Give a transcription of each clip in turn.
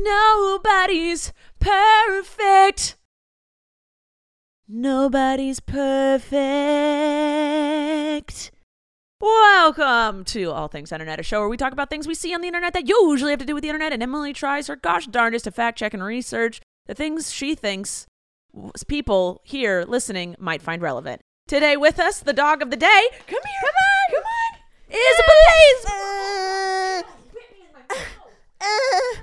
Nobody's perfect. Nobody's perfect. Welcome to All Things Internet, a show where we talk about things we see on the internet that you usually have to do with the internet, and Emily tries her gosh darnest to fact check and research the things she thinks people here listening might find relevant. Today with us, the dog of the day. Come here. Come on. Come on. Is Blaze. Uh, uh, uh,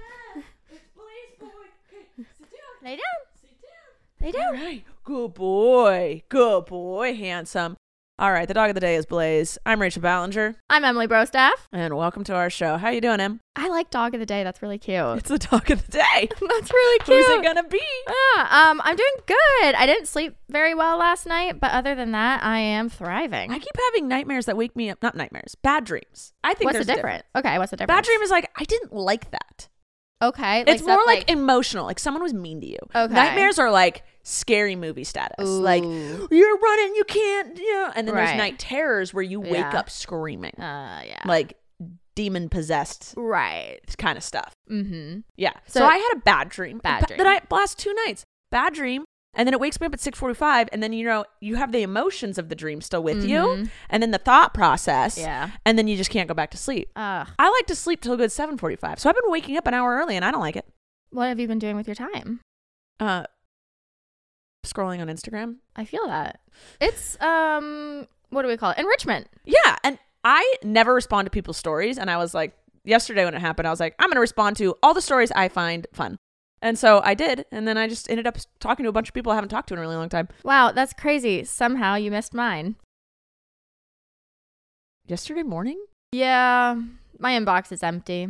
Lay down. Lay down. All right. Good boy. Good boy, handsome. All right, the dog of the day is Blaze. I'm Rachel Ballinger, I'm Emily Brostaff. and welcome to our show. How you doing, Em? I like dog of the day. That's really cute. It's the dog of the day. That's really cute. Who's it gonna be? Yeah, um, I'm doing good. I didn't sleep very well last night, but other than that, I am thriving. I keep having nightmares that wake me up. Not nightmares, bad dreams. I think what's the there's a difference? Okay, what's the difference? Bad dream is like I didn't like that. Okay, it's stuff more like, emotional, like someone was mean to you. Okay. Nightmares are like scary movie status. Like you're running, you can't, you know. And then there's night terrors where you wake Yeah. up screaming, uh, yeah, like demon possessed right. kind of stuff. Mm-hmm. Yeah. So, So- I had a bad dream. Bad dream. That I last two nights. Bad dream. And then it wakes me up at 6:45 and then you know you have the emotions of the dream still with you Mhm. and then the thought process Yeah. and then you just can't go back to sleep. Ugh. I like to sleep till a good 7:45. So I've been waking up an hour early and I don't like it. What have you been doing with your time? Uh scrolling on Instagram. I feel that it's um, what do we call it? Enrichment. Yeah, and I never respond to people's stories and I was like yesterday when it happened I was like I'm going to respond to all the stories I find fun. And so I did and then I just ended up talking to a bunch of people I haven't talked to in a really long time. Wow, that's crazy. Somehow you missed mine. Yesterday morning? Yeah, my inbox is empty.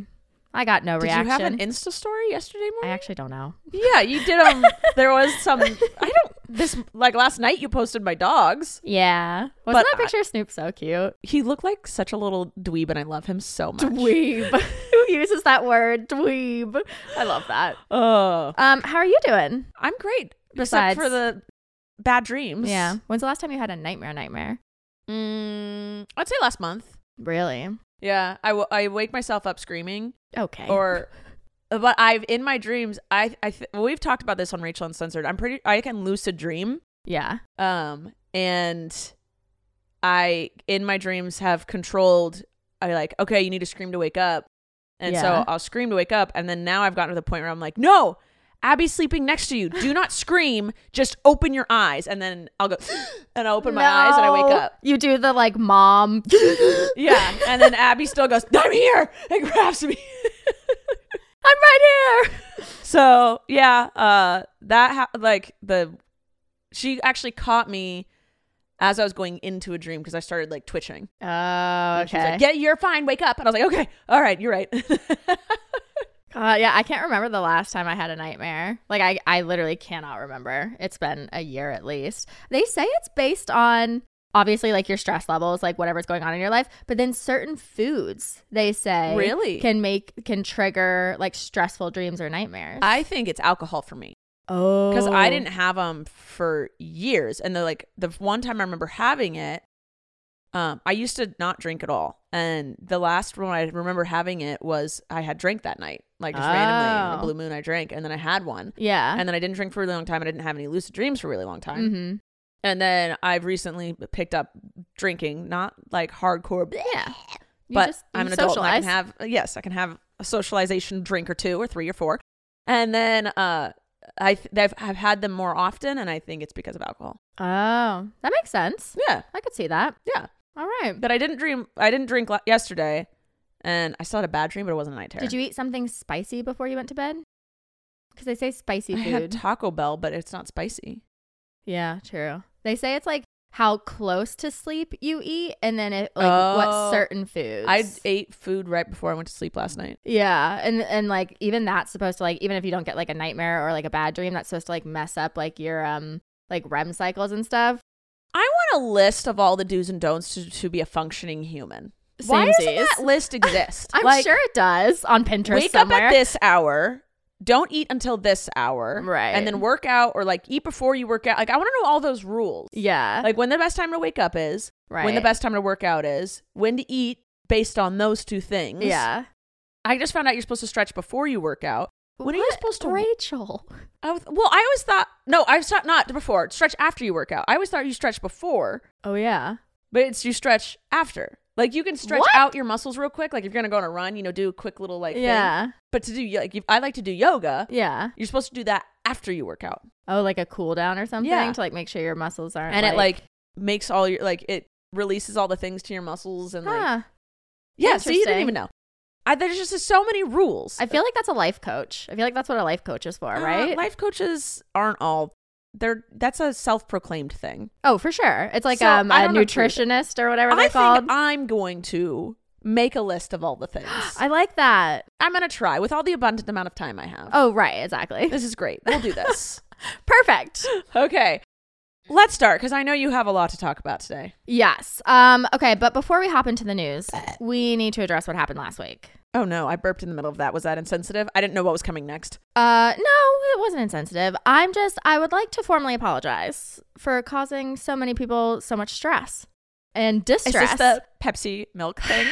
I got no Did reaction. Did you have an Insta story yesterday morning? I actually don't know. yeah, you did. Um, there was some. I don't. This like last night you posted my dogs. Yeah. Wasn't that I- picture of Snoop so cute? He looked like such a little dweeb, and I love him so much. Dweeb. Who uses that word? Dweeb. I love that. Oh, Um, how are you doing? I'm great. Besides- Except for the bad dreams. Yeah. When's the last time you had a nightmare nightmare? Mm, I'd say last month. Really? Yeah, I, w- I wake myself up screaming, Okay. or but I've in my dreams. I I th- well, we've talked about this on Rachel Uncensored. I'm pretty. I can lucid dream. yeah. um and i in my dreams have controlled i like okay you need to scream to wake up and Yeah. so i'll scream to wake up and then now i've gotten to the point where i'm like no abby's sleeping next to you. Do not scream. Just open your eyes. And then i'll go and i'll open my eyes and i wake up. You do the like mom. yeah and then abby still goes i'm here. And grabs me. I'm right here. so yeah uh that ha- like the she actually caught me as i was going into a dream because i started like twitching Oh, okay. like, "Yeah, you're fine. Wake up." And I was like, "Okay, all right, you're right." Uh, yeah, I can't remember the last time I had a nightmare. Like, I, I literally cannot remember. It's been a year at least. They say it's based on obviously like your stress levels, like whatever's going on in your life, but then certain foods they say Really? can make can trigger like stressful dreams or nightmares. I think it's alcohol for me oh, because I didn't have them for years, and the like the one time I remember having it, um, I used to not drink at all, and the last one I remember having it was I had drank that night, like just randomly in Oh. the blue moon I drank, and then I had one, Yeah. and then I didn't drink for a really long time. I didn't have any lucid dreams for a really long time, mm-hmm. and then I've recently picked up drinking, not like hardcore, Yeah. But just- I'm an adult I can have yes, I can have a socialization drink or two or three or four, and then uh, I th- I've, I've had them more often, and I think it's because of alcohol. Oh, that makes sense. Yeah, I could see that. yeah. All right. But I didn't dream. I didn't drink la- yesterday, and I still had a bad dream, but it wasn't a night terror. Did you eat something spicy before you went to bed? Because they say spicy I food. had Taco Bell, but it's not spicy. yeah, true. They say it's like how close to sleep you eat, and then it like Oh. what certain foods. I ate food right before I went to sleep last night. Yeah, and and like even that's supposed to like even if you don't get like a nightmare or like a bad dream, that's supposed to like mess up like your um like REM cycles and stuff. I want a list of all the do's and don'ts to, to be a functioning human. Why doesn't that list exist? I'm Like, sure it does on Pinterest wake somewhere. up at this hour don't eat until this hour Right. and then work out or like eat before you work out like i want to know all those rules Yeah, like when the best time to wake up is right. when the best time to work out is when to eat based on those two things Yeah. i just found out you're supposed to stretch before you work out when are you supposed to Rachel? I was, well i always thought no i was thought not before stretch after you work out i always thought you stretch before Oh yeah. but it's you stretch after like you can stretch What? out your muscles real quick like if you're gonna go on a run you know do a quick little like thing. Yeah. but to do like i like to do yoga Yeah. You're supposed to do that after you work out. Oh, like a cool down or something Yeah. to like make sure your muscles aren't. And it like makes all your like it releases all the things to your muscles and like Yeah, So you didn't even know. I there's just so many rules. I feel like that's a life coach. I feel like that's what a life coach is for, Uh, right? life coaches aren't all they're that's a self-proclaimed thing. oh, for sure. It's like So, um, a I don't approve it. nutritionist or whatever they're think called. I'm going to make a list of all the things. I like that. I'm going to try with all the abundant amount of time I have. Oh, right. Exactly. This is great. We'll do this. Perfect. okay. Let's start cuz I know you have a lot to talk about today. Yes. Um. Okay, but before we hop into the news, we need to address what happened last week. Oh no, I burped in the middle of that. Was that insensitive? I didn't know what was coming next. Uh, no, it wasn't insensitive. I'm just, I would like to formally apologize for causing so many people so much stress and distress. Is this the Pepsi milk thing?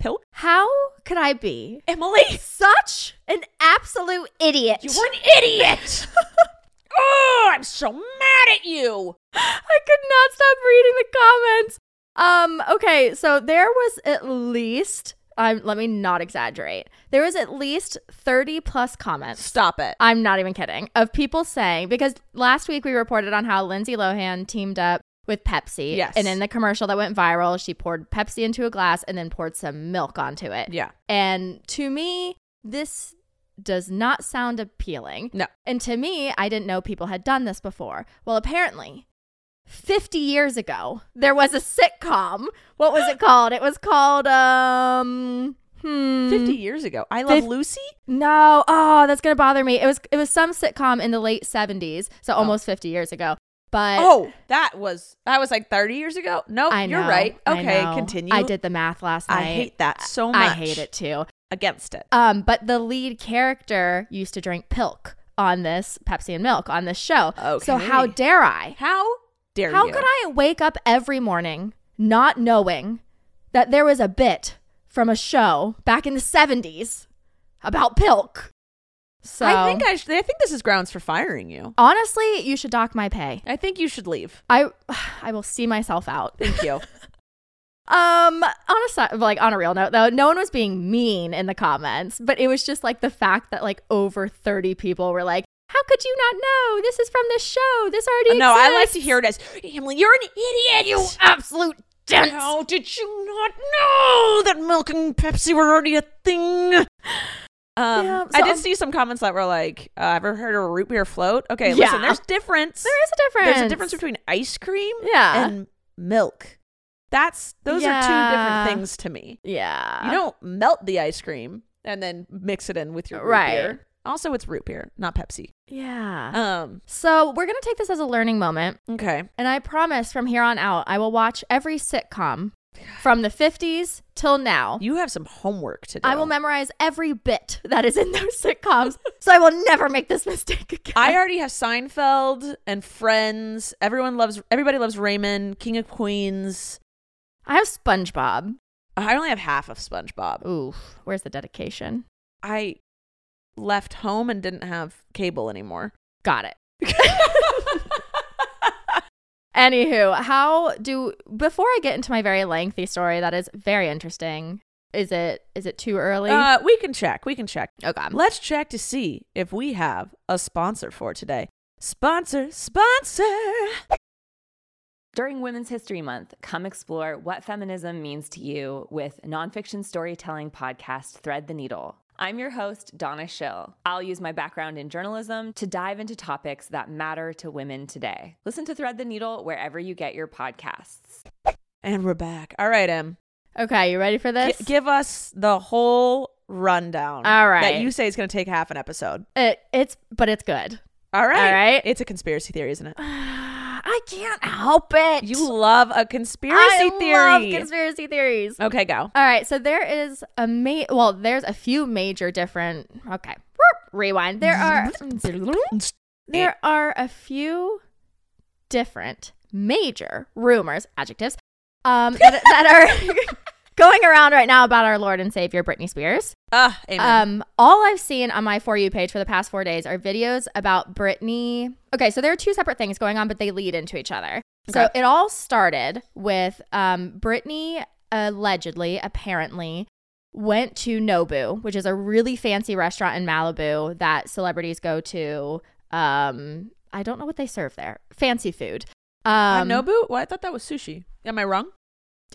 Pilk? How could I be Emily, such an absolute idiot? you're an idiot. oh, I'm so mad at you. I could not stop reading the comments. Um, okay, so there was at least, um, let me not exaggerate. There was at least 30 plus comments. Stop it. I'm not even kidding. Of people saying because last week we reported on how Lindsay Lohan teamed up with Pepsi. Yes. And in the commercial that went viral, she poured Pepsi into a glass and then poured some milk onto it. Yeah. And to me, this does not sound appealing. No. And to me, I didn't know people had done this before. Well, apparently, 50 years ago, there was a sitcom. What was it called? It was called um hmm 50 years ago. I Love Fif- Lucy? no, oh, that's gonna bother me. It was it was some sitcom in the late seventies, so almost fifty years ago. But Oh, that was that was like 30 years ago? No, I you're right. Okay, know. continue. I did the math last night. I hate that so much. I hate it too. Against it. Um, but the lead character used to drink pilk on this Pepsi and milk on this show. Okay. So how dare I? How dare How you? could I wake up every morning not knowing that there was a bit from a show back in the seventies about pilk? So I think I should, I think this is grounds for firing you. honestly, you should dock my pay. I think you should leave. I I will see myself out. Thank you. Um, on a side, like on a real note though, no one was being mean in the comments, but it was just like the fact that like over thirty people were like, "How could you not know? This is from the show. This already." no, I like to hear it as Emily, you're an idiot. You absolute dense. How did you not know that milk and Pepsi were already a thing? Um, Yeah, I so- did see some comments that were like, uh, I've "Ever heard of a root beer float?" Okay, Yeah. listen, there's difference. There is a difference. There's a difference between ice cream Yeah. and milk. That's those are two different things to me. yeah. You don't melt the ice cream and then mix it in with your root Right. beer. Also, it's root beer, not Pepsi. Yeah. Um. So we're gonna take this as a learning moment, Okay. and I promise from here on out, I will watch every sitcom from the 50s till now. You have some homework to do. I will memorize every bit that is in those sitcoms, so I will never make this mistake again. I already have Seinfeld and Friends. Everyone loves. Everybody loves Raymond, King of Queens. I have SpongeBob. I only have half of SpongeBob. Ooh, where's the dedication? I left home and didn't have cable anymore. Got it. Anywho, how do before I get into my very lengthy story that is very interesting, is it is it too early? Uh, we can check. We can check. okay. Let's check to see if we have a sponsor for today. Sponsor, sponsor. During Women's History Month, come explore what feminism means to you with nonfiction storytelling podcast Thread the Needle. I'm your host, Donna Schill. I'll use my background in journalism to dive into topics that matter to women today. Listen to Thread the Needle wherever you get your podcasts. And we're back. All right, Em. Okay, you ready for G- this? give us the whole rundown. All right. That you say is going to take half an episode. it, it's but it's good. All right. All right. It's a conspiracy theory, isn't it? I can't help it. You love a conspiracy I theory. I love conspiracy theories. okay, go. All right, so there is a ma- well, there's a few major different. Okay, rewind. There are there are a few different major rumors, adjectives, um, that, that are going around right now about our Lord and Savior Britney Spears. Ah, amen. Um, all I've seen on my For You page for the past four days are videos about Britney. Okay, so there are two separate things going on, but they lead into each other. So it all started with um, Britney allegedly, apparently, went to Nobu, which is a really fancy restaurant in Malibu that celebrities go to. Um, I don't know what they serve there. Fancy food. Uh, Um, Nobu? Well, I thought that was sushi. Am I wrong?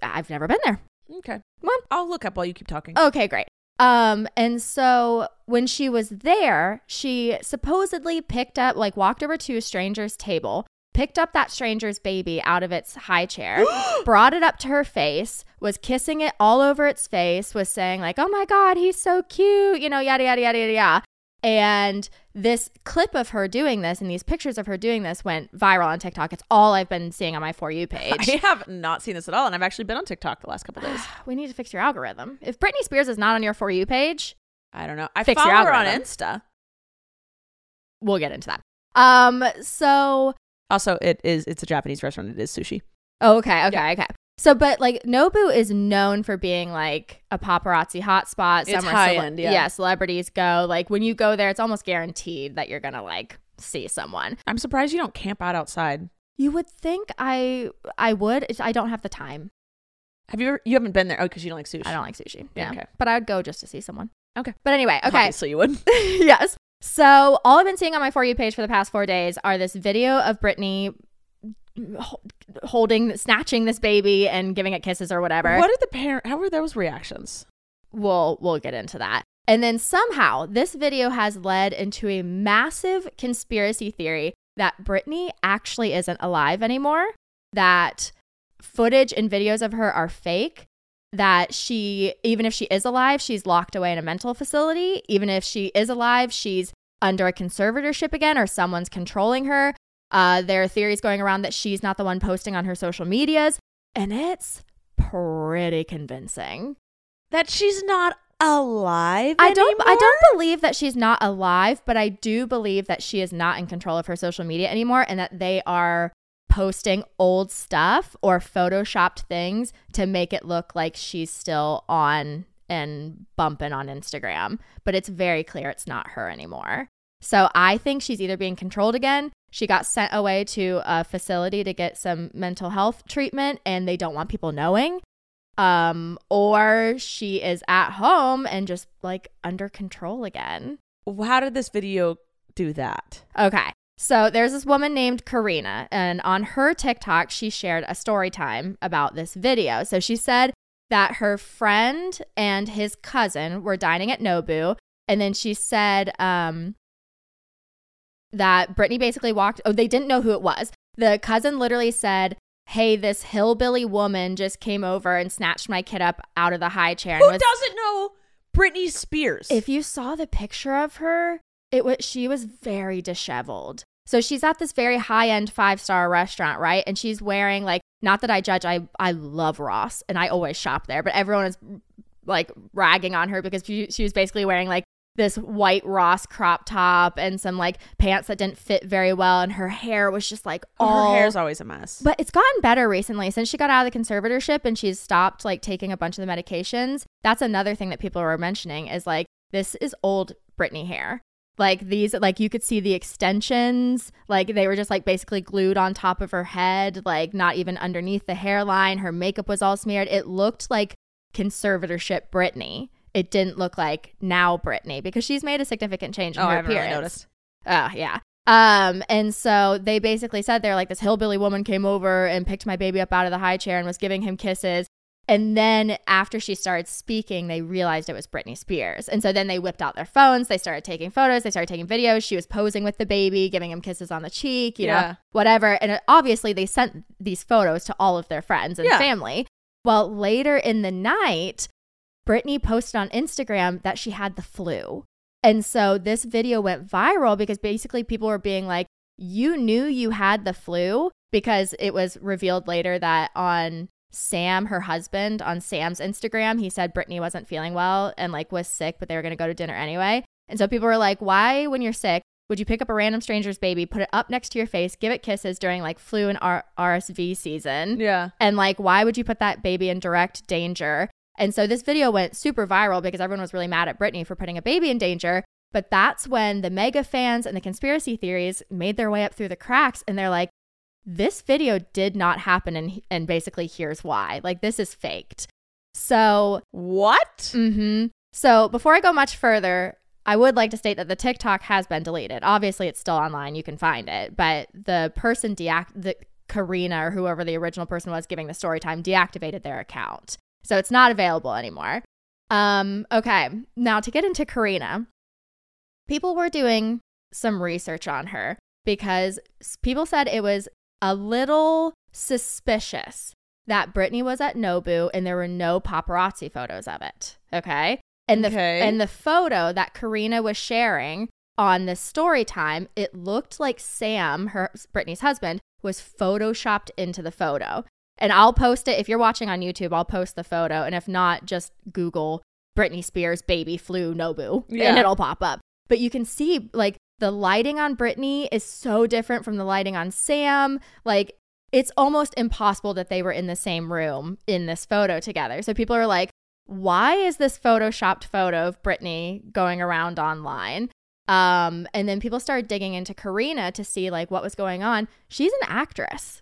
I've never been there. Okay. Well- I'll look up while you keep talking. Okay, great. Um, and so when she was there, she supposedly picked up, like, walked over to a stranger's table, picked up that stranger's baby out of its high chair, brought it up to her face, was kissing it all over its face, was saying, like, oh my God, he's so cute, you know, yada, yada, yada, yada, yada. And this clip of her doing this and these pictures of her doing this went viral on TikTok. It's all I've been seeing on my For You page. I have not seen this at all, and I've actually been on TikTok the last couple days. we need to fix your algorithm. If Britney Spears is not on your For You page, I don't know. I Fix your follow her on. Insta. we'll get into that. Um, so Also, it is it's a Japanese restaurant. It is sushi. oh, okay, okay, okay. So, but like Nobu is known for being like a paparazzi hotspot. It's high cele- end, yeah. celebrities go. Like when you go there, it's almost guaranteed that you're gonna like see someone. I'm surprised you don't camp out outside. You would think I I would. I don't have the time. Have you ever? You haven't been there? Oh, because you don't like sushi. I don't like sushi. Yeah, Yeah, okay. but I would go just to see someone. Okay. But anyway, okay. Obviously, you would. yes. So all I've been seeing on my For You page for the past four days are this video of Britney holding, snatching this baby and giving it kisses or whatever. What did the parent? How were those reactions? We'll we'll get into that. And then somehow this video has led into a massive conspiracy theory that Britney actually isn't alive anymore. That footage and videos of her are fake. That she, even if she is alive, she's locked away in a mental facility. Even if she is alive, she's under a conservatorship again or someone's controlling her. Uh, there are theories going around that she's not the one posting on her social medias. And it's pretty convincing. That she's not alive. I don't I don't believe that she's not alive, but I do believe that she is not in control of her social media anymore and that they are posting old stuff or photoshopped things to make it look like she's still on and bumping on Instagram, but it's very clear it's not her anymore. So I think she's either being controlled again, she got sent away to a facility to get some mental health treatment and they don't want people knowing. Um or she is at home and just like under control again. How did this video do that? okay. So there's this woman named karina and on her tiktok she shared a story time about this video. So she said that her friend and his cousin were dining at nobu and then she said um that britney basically walked oh they didn't know who it was the cousin literally said hey this hillbilly woman just came over and snatched my kid up out of the high chair and Who was doesn't know Britney Spears. If you saw the picture of her, it was she was very disheveled. So she's at this very high-end five-star restaurant, right? And she's wearing like not that I judge, I I love Ross and I always shop there, but everyone is like ragging on her because she, she was basically wearing like this white Ross crop top and some like pants that didn't fit very well and her hair was just like all her hair's always a mess. but it's gotten better recently since she got out of the conservatorship and she's stopped like taking a bunch of the medications. That's another thing that people were mentioning is like this is old Britney hair. Like these like you could see the extensions, like they were just like basically glued on top of her head, like not even underneath the hairline. Her makeup was all smeared. It looked like conservatorship Britney. It didn't look like now Britney because she's made a significant change in oh, her I appearance. really noticed. Oh, yeah. Um, and so they basically said they're like this hillbilly woman came over and picked my baby up out of the high chair and was giving him kisses. And then after she started speaking, they realized it was Britney Spears. And so then they whipped out their phones. They started taking photos. They started taking videos. She was posing with the baby, giving him kisses on the cheek, you Yeah. know, whatever. And obviously, they sent these photos to all of their friends and Yeah. family. Well, later in the night, Britney posted on Instagram that she had the flu. And so this video went viral because basically people were being like, you knew you had the flu because it was revealed later that on Sam, her husband, on Sam's Instagram, he said Britney wasn't feeling well and like was sick, but they were going to go to dinner anyway. And so people were like, why, when you're sick, would you pick up a random stranger's baby, put it up next to your face, give it kisses during like flu and R- RSV season? Yeah. And like, why would you put that baby in direct danger? And so this video went super viral because everyone was really mad at Britney for putting a baby in danger. But that's when the mega fans and the conspiracy theories made their way up through the cracks and they're like, this video did not happen and, and basically here's why. Like this is faked. So What? hmm So before I go much further, I would like to state that the TikTok has been deleted. Obviously, it's still online; you can find it. But the person deact the Karina or whoever the original person was giving the story time deactivated their account, so it's not available anymore. Um. Okay. Now to get into Karina, people were doing some research on her because people said it was a little suspicious that Britney was at Nobu and there were no paparazzi photos of it. Okay. And the Okay. and the photo that Karina was sharing on the story time, it looked like Sam, her Britney's husband, was photoshopped into the photo. And I'll post it if you're watching on YouTube, I'll post the photo. And if not, just Google Britney Spears baby flu Nobu Yeah. and it'll pop up. But you can see like the lighting on Britney is so different from the lighting on Sam. Like it's almost impossible that they were in the same room in this photo together. So people are like, why is this photoshopped photo of Britney going around online? Um, and then people started digging into Karina to see like what was going on. She's an actress.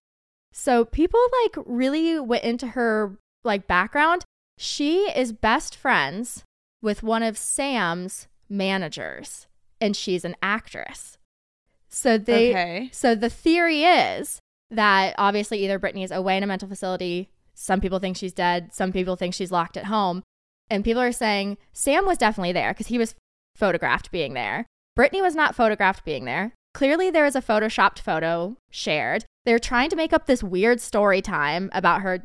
So people like really went into her like background. She is best friends with one of Sam's managers and she's an actress. So they okay. so the theory is that obviously either Britney is away in a mental facility, some people think she's dead, some people think she's locked at home, and people are saying Sam was definitely there because he was photographed being there. Britney was not photographed being there. Clearly there is a photoshopped photo shared. They're trying to make up this weird story time about her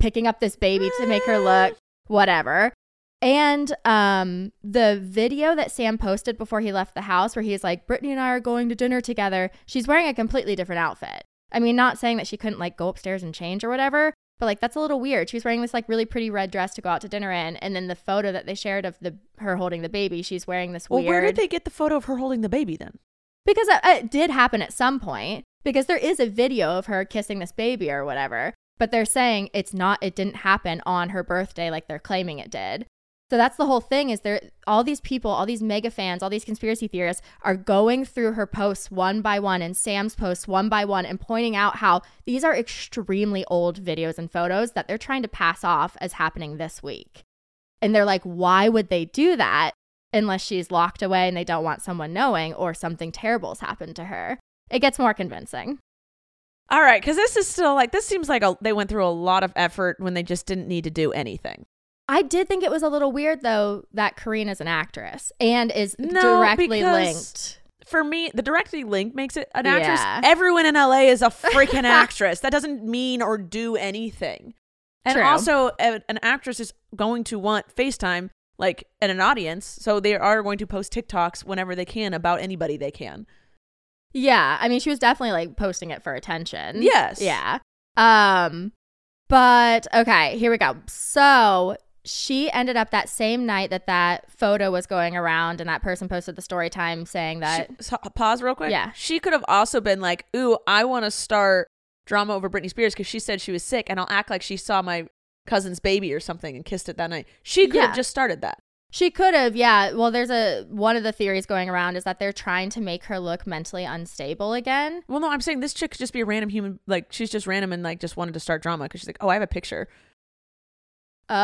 picking up this baby to make her look whatever. And um, the video that Sam posted before he left the house, where he's like, Britney and I are going to dinner together, she's wearing a completely different outfit. I mean, not saying that she couldn't like go upstairs and change or whatever, but like that's a little weird. She was wearing this like really pretty red dress to go out to dinner in, and then the photo that they shared of the her holding the baby, she's wearing this weird. Well, weird. where did they get the photo of her holding the baby then? because it, it did happen at some point because there is a video of her kissing this baby or whatever but they're saying it's not it didn't happen on her birthday like they're claiming it did so that's the whole thing is there all these people all these mega fans all these conspiracy theorists are going through her posts one by one and sam's posts one by one and pointing out how these are extremely old videos and photos that they're trying to pass off as happening this week and they're like why would they do that unless she's locked away and they don't want someone knowing or something terrible's happened to her. It gets more convincing. All right, because this is still like this seems like a, they went through a lot of effort when they just didn't need to do anything. I did think it was a little weird though that Karina's an actress and is No, directly linked. For me, the directly link makes it an Yeah. actress. Everyone in LA is a freaking actress. That doesn't mean or do anything. And True. also, a- an actress is going to want FaceTime like and an audience, so they are going to post TikToks whenever they can about anybody they can. Yeah, I mean, she was definitely like posting it for attention. Yes. Yeah. Um, but okay, here we go. So she ended up that same night that that photo was going around, and that person posted the story time saying that. She- so- pause real quick. Yeah. She could have also been like, "Ooh, I want to start drama over Britney Spears because she said she was sick, and I'll act like she saw my cousin's baby or something and kissed it that night." She could Yeah. have just started that. She could have, yeah. Well, there's a one of the theories going around is that they're trying to make her look mentally unstable again. Well, no, I'm saying this chick could just be a random human. Like she's just random and like just wanted to start drama because she's like, "Oh, I have a picture." Oh,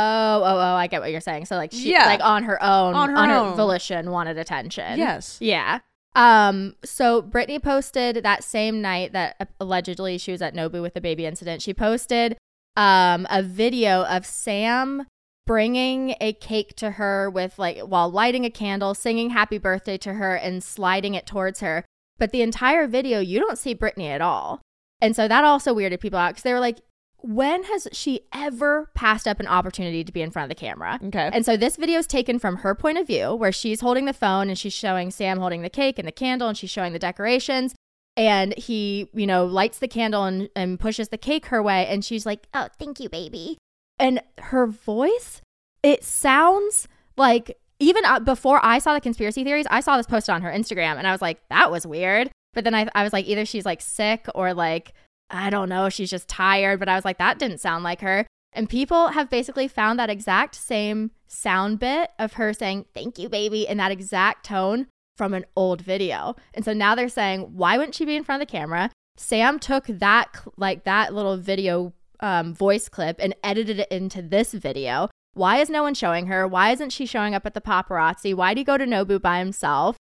oh, oh! I get what you're saying. So like she, Yeah. like on her own, On her own. volition, wanted attention. Yes. Yeah. Um. So Britney posted that same night that allegedly she was at Nobu with the baby incident. She posted um a video of Sam bringing a cake to her with like while lighting a candle, singing happy birthday to her, and sliding it towards her. But the entire video, you don't see Britney at all. And so that also weirded people out because they were like, when has she ever passed up an opportunity to be in front of the camera? Okay. And so this video is taken from her point of view, where she's holding the phone and she's showing Sam holding the cake and the candle and she's showing the decorations. And he, you know, lights the candle and, and pushes the cake her way. And she's like, oh, thank you, baby. And her voice, it sounds like even uh, before I saw the conspiracy theories, I saw this posted on her Instagram and I was like, that was weird. But then I, I was like, either she's like sick or like, I don't know, she's just tired. But I was like, that didn't sound like her. And people have basically found that exact same sound bit of her saying, thank you, baby, in that exact tone from an old video. And so now they're saying, why wouldn't she be in front of the camera? Sam took that, like that little video um, voice clip and edited it into this video. Why is no one showing her? Why isn't she showing up at the paparazzi? Why did he go to Nobu by himself?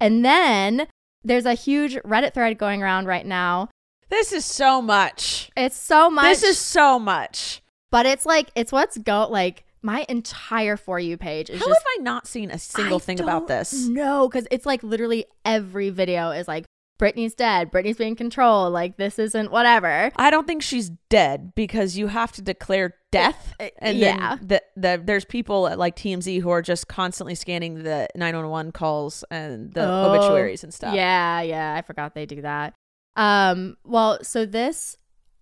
And then there's a huge Reddit thread going around right now. This is so much. It's so much. This is so much. But it's like it's what's go like my entire for you page is How just have I not seen a single I thing about this? No, because it's like literally every video is like Britney's dead, Britney's being controlled, like this isn't whatever. I don't think she's dead because you have to declare death, Uh, and yeah. the, the there's people at like TMZ who are just constantly scanning the 911 calls and the Oh, obituaries and stuff. Yeah, yeah, I forgot they do that. Um, well, so this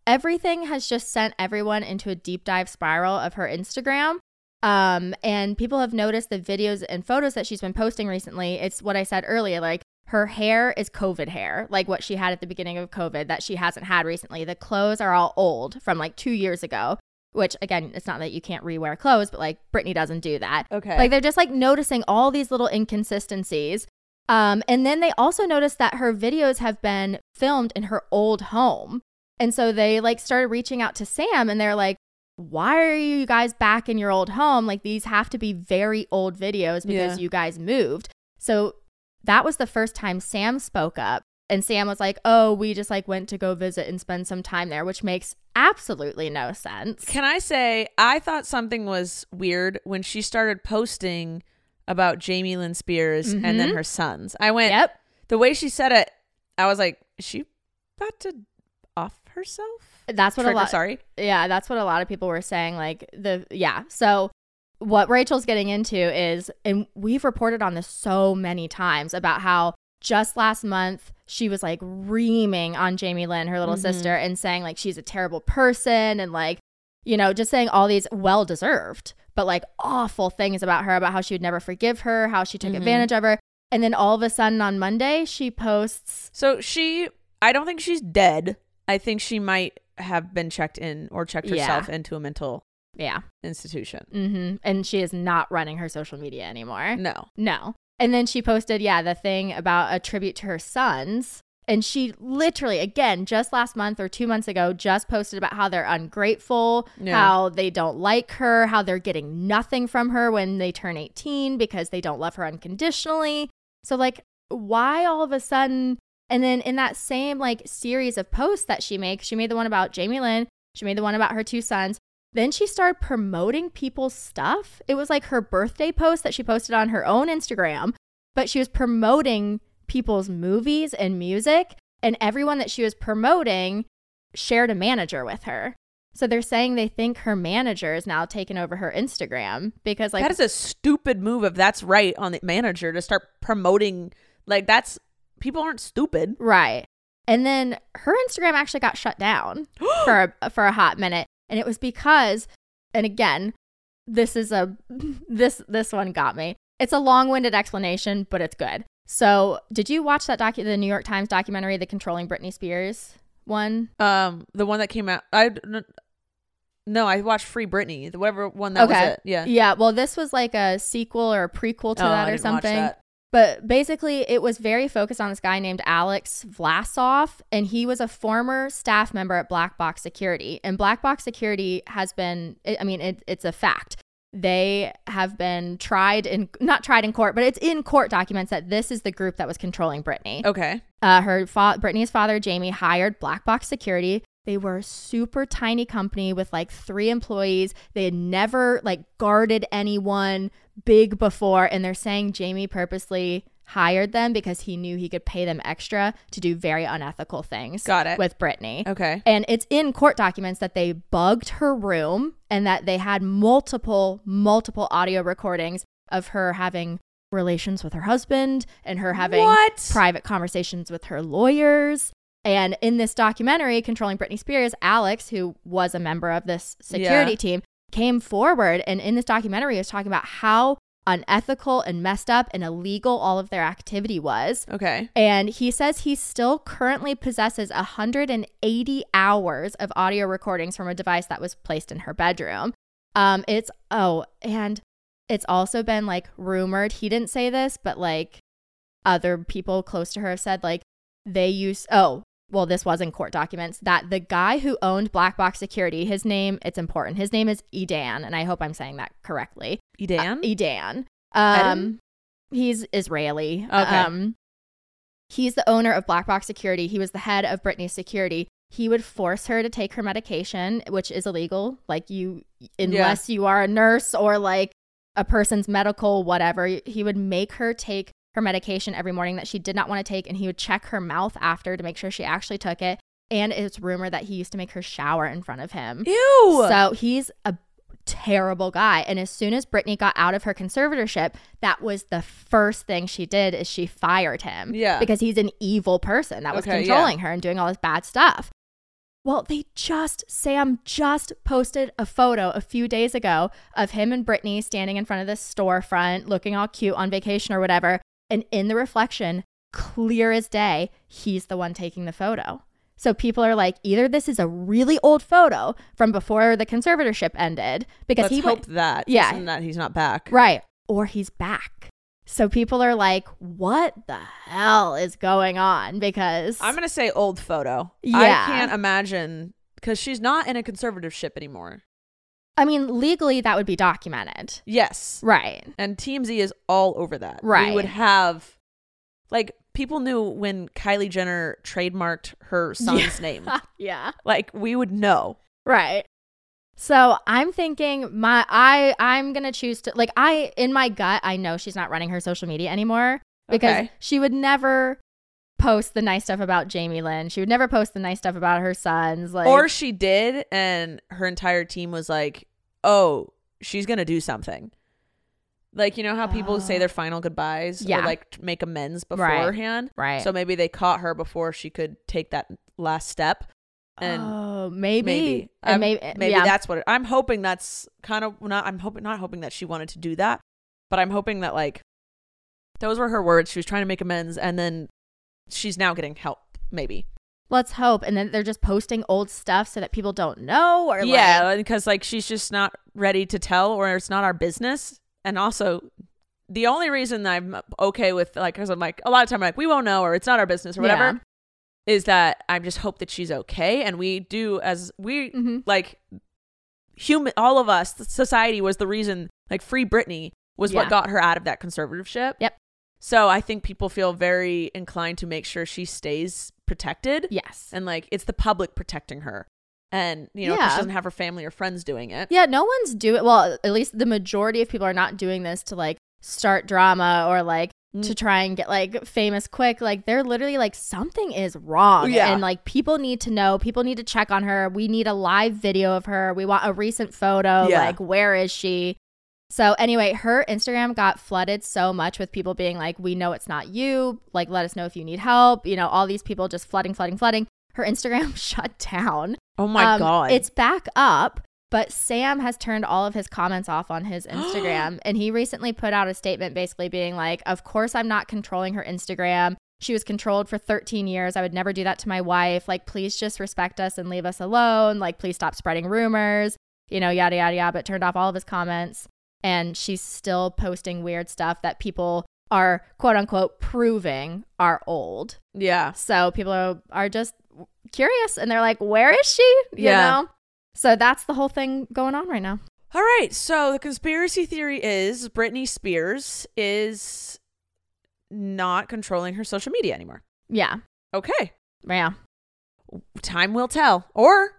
everything has just sent everyone into a deep dive spiral of her Instagram. Um, and people have noticed the videos and photos that she's been posting recently. It's what I said earlier, like her hair is COVID hair, like what she had at the beginning of COVID that she hasn't had recently. The clothes are all old from like two years ago, which again, it's not that you can't rewear clothes, but like Britney doesn't do that. Okay. Like they're just like noticing all these little inconsistencies. Um, and then they also noticed that her videos have been filmed in her old home. And so they like started reaching out to Sam and they're like, why are you guys back in your old home? Like these have to be very old videos because Yeah. you guys moved. So that was the first time Sam spoke up. And Sam was like, oh, we just like went to go visit and spend some time there, which makes absolutely no sense. Can I say I thought something was weird when she started posting about Jamie Lynn Spears and then Mhm. her sons. I went Yep. the way she said it, I was like, is she about to off herself? That's what Trigger, a lot. sorry. Yeah, that's what a lot of people were saying. Like the yeah. So what Rachel's getting into is, and we've reported on this so many times about how just last month she was like reaming on Jamie Lynn, her little Mhm. sister, and saying like she's a terrible person and like, you know, just saying all these well deserved, but like awful things about her, about how she would never forgive her, how she took Mhm. advantage of her. And then all of a sudden on Monday, she posts So she, I don't think she's dead. I think she might have been checked in or checked Yeah. herself into a mental yeah. institution. hmm And she is not running her social media anymore. No. No. And then she posted, yeah, the thing about a tribute to her sons. And she literally, again, just last month or two months ago, just posted about how they're ungrateful, Yeah. how they don't like her, how they're getting nothing from her when they turn 18 because they don't love her unconditionally. So, like, why all of a sudden? And then in that same like series of posts that she makes, she made the one about Jamie Lynn, she made the one about her two sons. Then she started promoting people's stuff. It was like her birthday post that she posted on her own Instagram, but she was promoting people's movies and music. And everyone that she was promoting shared a manager with her. So they're saying they think her manager is now taking over her Instagram because like that is a stupid move if that's right on the manager to start promoting like that's people aren't stupid. right. And then her Instagram actually got shut down for a, for a hot minute, and it was because, and again, this is a this this one got me. It's a long-winded explanation, but it's good. So, did you watch that docu the New York Times documentary, The Controlling Britney Spears one? Um the one that came out I no, I watched Free Britney, the whatever one that was it. Yeah. Yeah. Well, this was like a sequel or a prequel to Oh, that or something. that. But basically, it was very focused on this guy named Alex Vlasov, and he was a former staff member at Black Box Security. And Black Box Security has been, I mean, it, it's a fact. They have been tried in, not tried in court, but it's in court documents that this is the group that was controlling Britney. Okay. Uh, her fa- Britney's father, Jamie, hired Black Box Security. They were a super tiny company with like three employees. They had never like guarded anyone big before, and they're saying Jamie purposely hired them because he knew he could pay them extra to do very unethical things. Got it. With Britney. Okay. And it's in court documents that they bugged her room and that they had multiple, multiple audio recordings of her having relations with her husband and her having What? private conversations with her lawyers. And in this documentary, Controlling Britney Spears, Alex, who was a member of this security Yeah. team, came forward and in this documentary was talking about how unethical and messed up and illegal all of their activity was. Okay. And he says he still currently possesses 180 hours of audio recordings from a device that was placed in her bedroom. Um, it's oh, and it's also been like rumored. He didn't say this, but like other people close to her have said like they use oh well this was in court documents that the guy who owned black box security his name it's important his name is edan and i hope i'm saying that correctly Edan? uh, Edan. Um, he's Israeli. Okay. Um, he's the owner of Black Box Security. He was the head of Britney's security. He would force her to take her medication, which is illegal. Like you, unless you are a nurse or like a person's medical whatever, he would make her take her medication every morning that she did not want to take, and he would check her mouth after to make sure she actually took it. And it's rumored that he used to make her shower in front of him. Ew. So he's a terrible guy. And as soon as Britney got out of her conservatorship, that was the first thing she did is she fired him. Yeah. Because he's an evil person that was Okay, controlling her and doing all this bad stuff. Well, they just, Sam just posted a photo a few days ago of him and Britney standing in front of this storefront, looking all cute on vacation or whatever. And in the reflection, clear as day, he's the one taking the photo. So people are like, either this is a really old photo from before the conservatorship ended because Let's he hope went, that. Yeah. and that he's not back. right, or he's back. So people are like, what the hell is going on? Because I'm gonna say old photo. Yeah. I can't imagine because she's not in a conservatorship anymore. I mean, legally that would be documented. Yes. Right. And TMZ is all over that. Right. We would have like people knew when Kylie Jenner trademarked her son's name. yeah. Like we would know. Right. So I'm thinking my I I'm gonna choose to like I in my gut I know she's not running her social media anymore because Okay. she would never post the nice stuff about Jamie Lynn. She would never post the nice stuff about her sons. Like or she did and her entire team was like, "Oh, she's going to do something." Like, you know how people say their final goodbyes Yeah. or like make amends beforehand? right. So maybe they caught her before she could take that last step. And oh, maybe maybe and maybe maybe yeah. that's what it, I'm hoping that's kind of not I'm hoping not hoping that she wanted to do that, but I'm hoping that like those were her words. She was trying to make amends and then she's now getting help maybe. Let's hope. And then they're just posting old stuff so that people don't know or yeah, like, because like she's just not ready to tell or it's not our business. And also the only reason that I'm okay with like cuz I'm like a lot of time I'm like we won't know or it's not our business or whatever Yeah. is that I just hope that she's okay and we do as we Mhm. like human all of us society was the reason like free Britney was Yeah. what got her out of that conservatorship. Yep. So I think people feel very inclined to make sure she stays protected Yes. and like it's the public protecting her. And you know, Yeah. she doesn't have her family or friends doing it. Yeah, no one's doing well, at least the majority of people are not doing this to like start drama or like to mm. try and get like famous quick. Like they're literally like something is wrong. Yeah. And like people need to know, people need to check on her. We need a live video of her. We want a recent photo. Yeah. Like where is she? So anyway, her Instagram got flooded so much with people being like, "We know it's not you. Like let us know if you need help." You know, all these people just flooding, flooding, flooding. Her Instagram shut down. Oh my Um, god. It's back up, but Sam has turned all of his comments off on his Instagram. and he recently put out a statement basically being like, Of course, I'm not controlling her Instagram. She was controlled for 13 years. I would never do that to my wife. Like, please just respect us and leave us alone. Like, please stop spreading rumors, you know, yada, yada, yada. But turned off all of his comments. And she's still posting weird stuff that people are quote unquote proving are old. yeah. So people are, are just curious and they're like, where is she? You Yeah. know? So that's the whole thing going on right now. All right. So the conspiracy theory is Britney Spears is not controlling her social media anymore. Yeah. Okay. Yeah. Time will tell. Or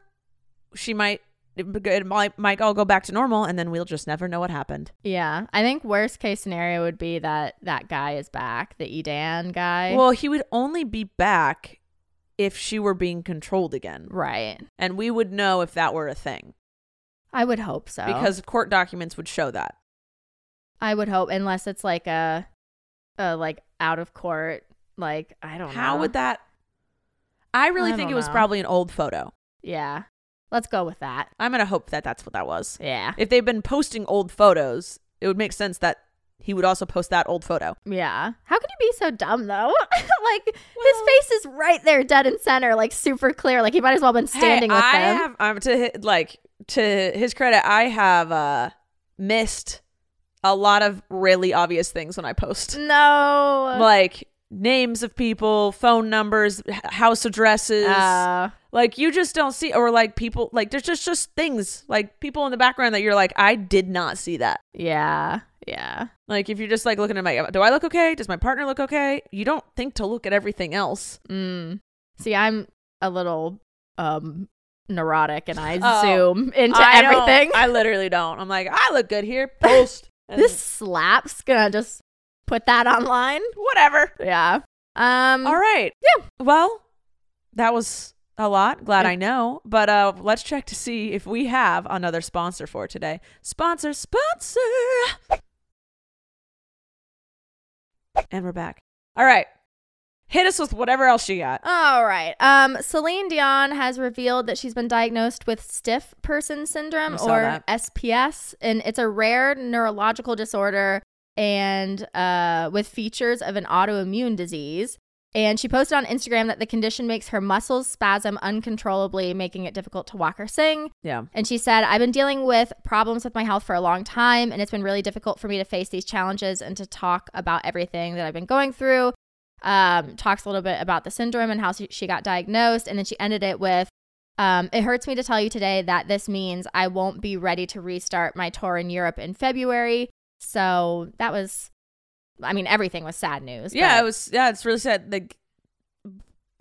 she might it might might all go back to normal and then we'll just never know what happened. Yeah. I think worst case scenario would be that that guy is back, the Edan guy. Well, he would only be back if she were being controlled again. right. And we would know if that were a thing I would hope so. because court documents would show that. I would hope unless it's like a a like out of court like I don't know. How would that I really I think it was know. probably an old photo. Yeah. Let's go with that. I'm going to hope that that's what that was. Yeah. If they've been posting old photos, it would make sense that he would also post that old photo. Yeah. How can you be so dumb though? like his face is right there, dead and center, like super clear. Like he might as well have been standing hey, with I them. have um, to like to his credit, I have uh missed a lot of really obvious things when I post. no. Like names of people, phone numbers, house addresses. Uh, like you just don't see or like people like there's just just things like people in the background that you're like I did not see that. yeah. Yeah. Like if you're just like looking at my do I look okay? Does my partner look okay? You don't think to look at everything else. Mm. See, I'm a little um neurotic and I Oh, zoom into I everything. I literally don't. I'm like, I look good here. Post. This slaps gonna just put that online. whatever. Yeah. Um All right. Yeah. Well, that was a lot. Glad. I know. But uh let's check to see if we have another sponsor for today. Sponsor, sponsor. And we're back. All right. Hit us with whatever else you got. All right. Um, Celine Dion has revealed that she's been diagnosed with stiff person syndrome or that. SPS, and it's a rare neurological disorder and uh, with features of an autoimmune disease. And she posted on Instagram that the condition makes her muscles spasm uncontrollably, making it difficult to walk or sing. Yeah. And she said, I've been dealing with problems with my health for a long time, and it's been really difficult for me to face these challenges and to talk about everything that I've been going through. Um, talks a little bit about the syndrome and how she, got diagnosed. And then she ended it with, um, It hurts me to tell you today that this means I won't be ready to restart my tour in Europe in February. So that was, I mean, everything was sad news. Yeah, it was yeah, it's really sad. Like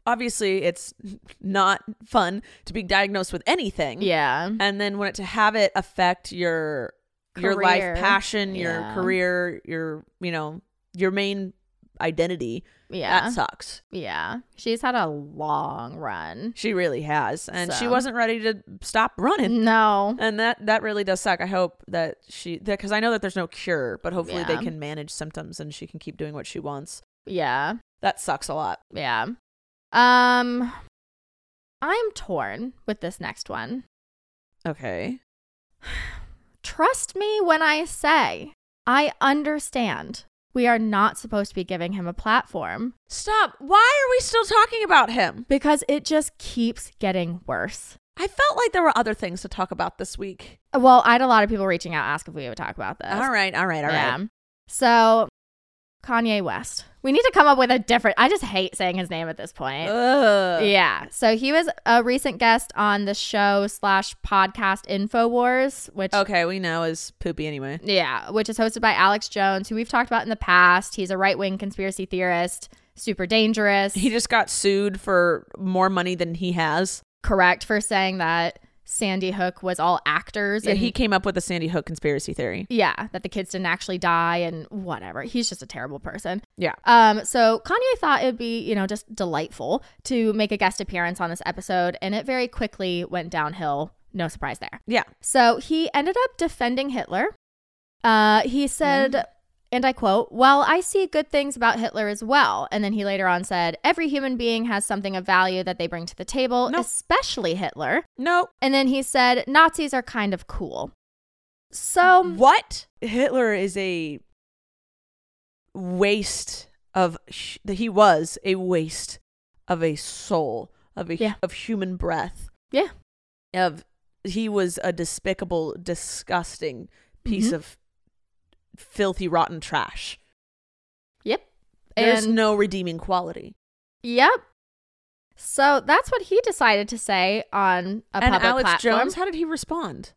obviously it's not fun to be diagnosed with anything. Yeah. And then when it to have it affect your your life passion, your Yeah. career, your you know, your main identity, Yeah. that sucks. yeah. She's had a long run. She really has. And she wasn't ready to stop running. No. And that that really does suck. I hope that she because I know that there's no cure, but hopefully they can manage symptoms and she can keep doing what she wants. Yeah. That sucks a lot. Yeah. Um I'm torn with this next one. Okay. Trust me when I say I understand we are not supposed to be giving him a platform Stop. Why are we still talking about him? because it just keeps getting worse. I felt like there were other things to talk about this week. Well, I had a lot of people reaching out ask if we would talk about this. All right, all right, all right. yeah. So Kanye West. We need to come up with a different I just hate saying his name at this point. Ugh. Yeah. So he was a recent guest on the show slash podcast InfoWars, which Okay, we know is poopy anyway. yeah, which is hosted by Alex Jones, who we've talked about in the past. He's a right wing conspiracy theorist, super dangerous. He just got sued for more money than he has. correct for saying that Sandy Hook was all actors. Yeah, and he came up with the Sandy Hook conspiracy theory. yeah, that the kids didn't actually die and whatever. He's just a terrible person. Yeah. Um, so Kanye thought it'd be, you know, just delightful to make a guest appearance on this episode, and it very quickly went downhill. No surprise there. Yeah. So he ended up defending Hitler. Uh, he said, and I quote, Well, I see good things about Hitler as well. And then he later on said, Every human being has something of value that they bring to the table, Nope. especially Hitler. No. And then he said, Nazis are kind of cool. So, What? Hitler is a waste of he was a waste of a soul of a Yeah. of human breath yeah. of he was a despicable disgusting piece Mhm. of filthy rotten trash Yep. there's and no redeeming quality Yep. So that's what he decided to say on a and public alex platform. jones how did he respond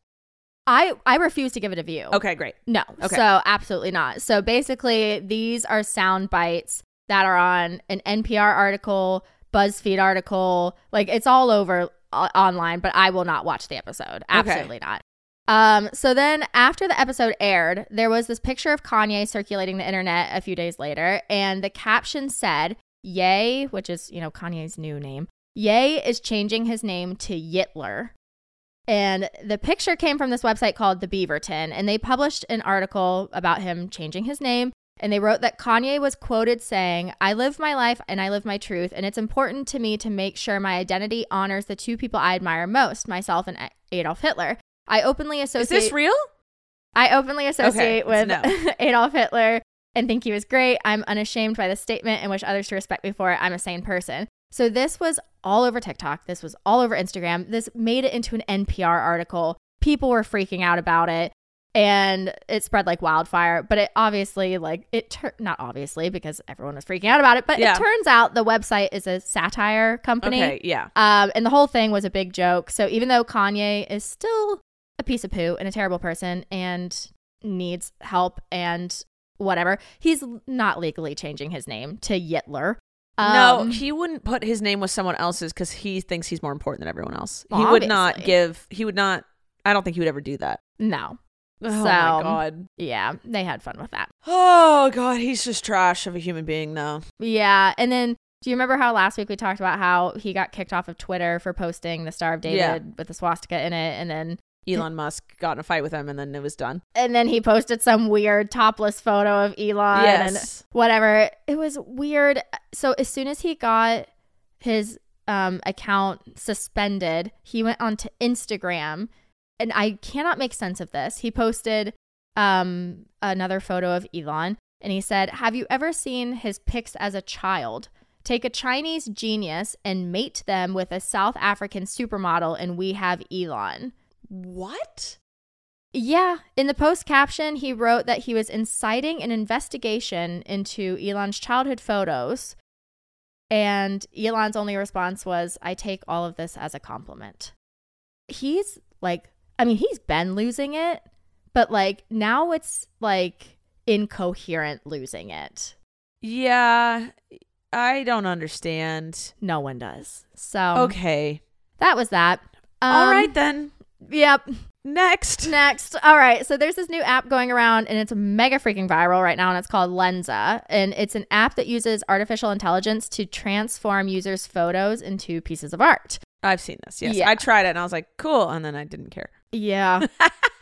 I I refuse to give it a view. okay great No. Okay. So absolutely not. So basically, these are sound bites that are on an NPR article, BuzzFeed article. Like it's all over uh, online, but I will not watch the episode. Absolutely not. Um, so then after the episode aired, there was this picture of Kanye circulating the internet a few days later, and the caption said, Yay, which is, you know, Kanye's new name, Yay is changing his name to Yitler. And the picture came from this website called The Beaverton, and they published an article about him changing his name. And they wrote that Kanye was quoted saying, I live my life and I live my truth, and it's important to me to make sure my identity honors the two people I admire most, myself and Adolf Hitler. I openly is associate this real I openly associate Okay, with no. Adolf Hitler and think he was great. I'm unashamed by this statement and wish others to respect me for it. I'm a sane person. So this was all over TikTok. This was all over Instagram. This made it into an NPR article. People were freaking out about it and it spread like wildfire, but it obviously like it tur- not obviously because everyone was freaking out about it, but Yeah. it turns out the website is a satire company. okay yeah Um, and the whole thing was a big joke. So even though Kanye is still a piece of poo and a terrible person and needs help and whatever, he's not legally changing his name to Yitler. no, Um, he wouldn't put his name with someone else's because he thinks he's more important than everyone else. He would not give. He would not. I don't think he would ever do that. no. Oh So- my god. Yeah, they had fun with that. Oh god, he's just trash of a human being now. Yeah. And then do you remember how last week we talked about how he got kicked off of Twitter for posting the Star of David Yeah. with the swastika in it? And then Elon Musk got in a fight with him, and then it was done. and then he posted some weird topless photo of Elon and Yes. whatever. It was weird. So as soon as he got his um, account suspended, he went onto Instagram, and I cannot make sense of this. He posted um, another photo of Elon, and he said, "Have you ever seen his pics as a child?" Take a Chinese genius and mate them with a South African supermodel, and we have Elon. What? Yeah. In the post caption, he wrote that he was inciting an investigation into Elon's childhood photos. And Elon's only response was, I take all of this as a compliment. He's like, I mean, he's been losing it, but like now it's like incoherent losing it. Yeah, I don't understand. No one does. So Okay. that was that. All Um, right then. Yep. Next. Next. All right. So there's this new app going around and it's mega freaking viral right now and it's called Lensa. And it's an app that uses artificial intelligence to transform users' photos into pieces of art. I've seen this. Yes, Yeah. I tried it, and I was like, cool, and then I didn't care. Yeah. uh,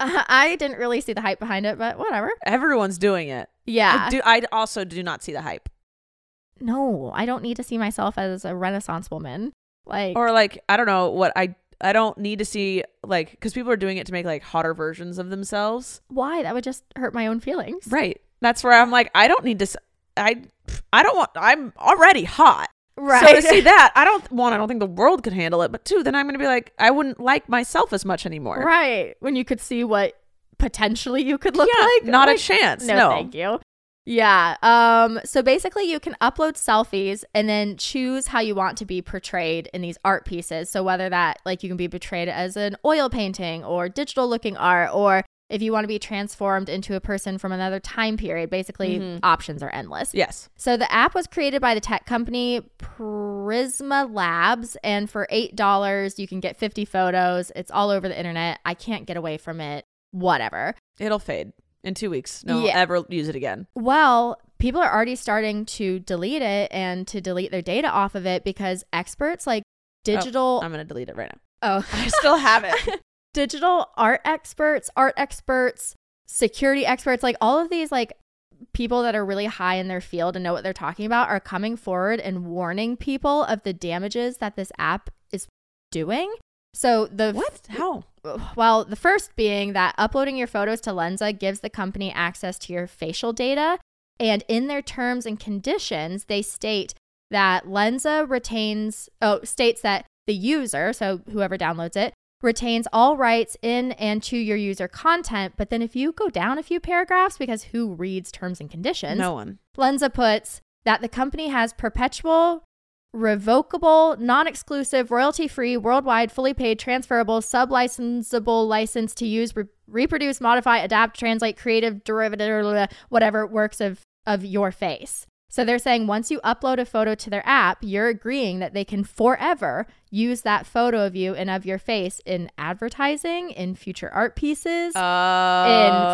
I didn't really see the hype behind it, but whatever. Everyone's doing it. Yeah. I do. I also do not see the hype. no, I don't need to see myself as a Renaissance woman. Like, or like I don't know what I I don't need to see like because people are doing it to make like hotter versions of themselves. why? That would just hurt my own feelings. Right. That's where I'm like I don't need to. I I don't want. I'm already hot. Right. So to see that, I don't one. I don't think the world could handle it. But two, then I'm gonna be like I wouldn't like myself as much anymore. Right. When you could see what potentially you could look Yeah, like. not a chance. No, No. thank you. Yeah. Um, so basically you can upload selfies and then choose how you want to be portrayed in these art pieces. So whether that like you can be portrayed as an oil painting or digital looking art or if you want to be transformed into a person from another time period, basically Mhm. options are endless. Yes. So the app was created by the tech company Prisma Labs. And for $8, you can get 50 photos. It's all over the internet. I can't get away from it. Whatever. It'll fade in two weeks. No, Yeah. ever use it again. Well, people are already starting to delete it and to delete their data off of it because experts like oh, digital. I'm gonna delete it right now. Oh, I still have it. digital art experts, art experts, security experts, like all of these like people that are really high in their field and know what they're talking about are coming forward and warning people of the damages that this app is doing. So the what? How? well, the first being that uploading your photos to Lensa gives the company access to your facial data. And in their terms and conditions, they state that Lensa retains, oh, states that the user, so whoever downloads it, retains all rights in and to your user content. But then if you go down a few paragraphs, because who reads terms and conditions? No one. Lensa puts that the company has perpetual, revocable, non exclusive, royalty free, worldwide, fully paid, transferable, sub licensable license to use, re- reproduce, modify, adapt, translate, creative, derivative, whatever works of, of your face. So they're saying once you upload a photo to their app, you're agreeing that they can forever use that photo of you and of your face in advertising, in future art pieces, in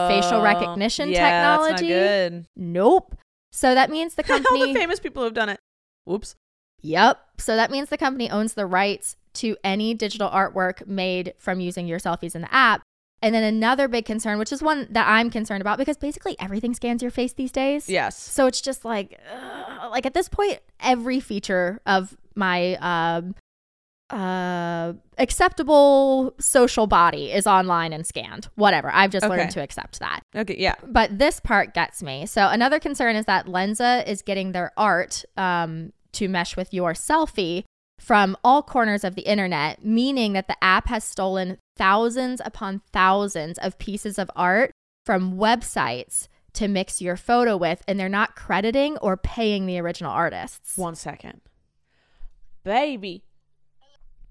facial oh, recognition yeah, That's technology. not good. Nope. So that means the All company. the famous people have done it. Whoops. Yep. So that means the company owns the rights to any digital artwork made from using your selfies in the app. And then another big concern, which is one that I'm concerned about, because basically everything scans your face these days. Yes. So it's just like, ugh, like at this point, every feature of my um, uh, acceptable social body is online and scanned. Whatever. I've just Okay. learned to accept that. Okay. Yeah. But this part gets me. So another concern is that Lensa is getting their art um, to mesh with your selfie from all corners of the internet, meaning that the app has stolen thousands upon thousands of pieces of art from websites to mix your photo with, and they're not crediting or paying the original artists. One second. Baby.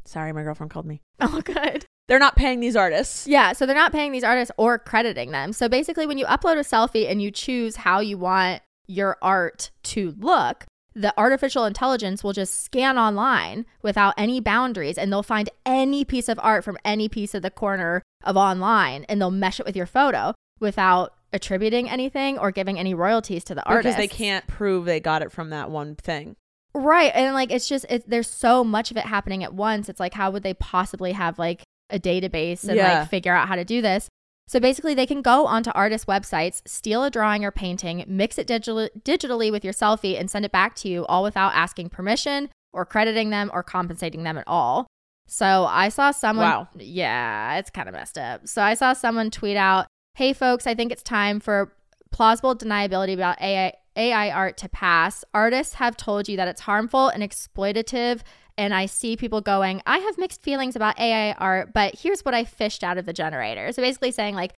Sorry, my girlfriend called me. Oh, good. They're not paying these artists. Yeah, so they're not paying these artists or crediting them. So basically, when you upload a selfie and you choose how you want your art to look, the artificial intelligence will just scan online without any boundaries and they'll find any piece of art from any piece of the corner of online and they'll mesh it with your photo without attributing anything or giving any royalties to the artist. Because they can't prove they got it from that one thing. Right. And like it's just it, there's so much of it happening at once. It's like how would they possibly have like a database and Yeah. like figure out how to do this? So basically they can go onto artist websites, steal a drawing or painting, mix it digital- digitally with your selfie and send it back to you all without asking permission or crediting them or compensating them at all. So I saw someone Wow. Yeah, it's kind of messed up. So I saw someone tweet out, "Hey folks, I think it's time for plausible deniability about AI AI art to pass. Artists have told you that it's harmful and exploitative, and I see people going, I have mixed feelings about AI art, but here's what I fished out of the generator. So basically saying like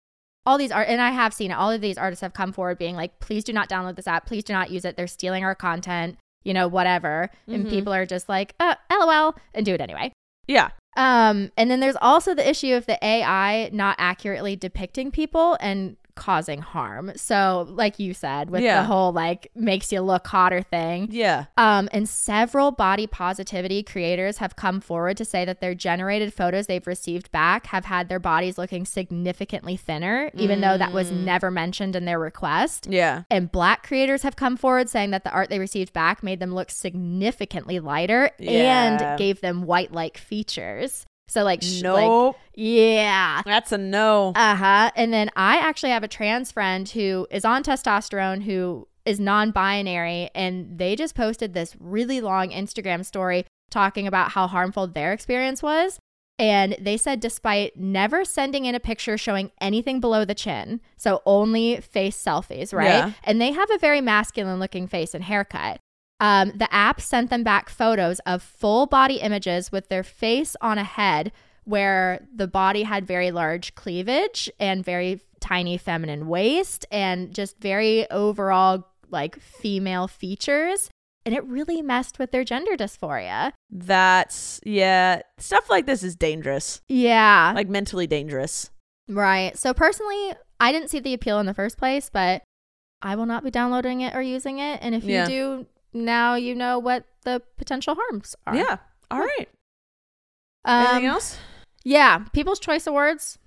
all these art and I have seen it, all of these artists have come forward being like, please do not download this app, please do not use it. They're stealing our content, you know, whatever. And Mhm. people are just like, uh, lol, and do it anyway. Yeah. Um, and then there's also the issue of the AI not accurately depicting people and causing harm. So, like you said, with Yeah. the whole like makes you look hotter thing. Yeah. Um, and several body positivity creators have come forward to say that their generated photos they've received back have had their bodies looking significantly thinner, even though that was Mm. never mentioned in their request. Yeah. And black creators have come forward saying that the art they received back made them look significantly lighter Yeah. and gave them white like features. So like, sh- like Nope. yeah. That's a no. Uh huh. And then I actually have a trans friend who is on testosterone who is non binary, and they just posted this really long Instagram story talking about how harmful their experience was. And they said, despite never sending in a picture showing anything below the chin, so only face selfies, right? Yeah. And they have a very masculine looking face and haircut. Um, the app sent them back photos of full body images with their face on a head where the body had very large cleavage and very tiny feminine waist and just very overall like female features. And it really messed with their gender dysphoria. That's yeah. Stuff like this is dangerous. Yeah. Like mentally dangerous. right. So personally, I didn't see the appeal in the first place, but I will not be downloading it or using it. And if Yeah. you do, now you know what the potential harms are. Yeah. All right. Um, Anything else? Yeah, People's Choice Awards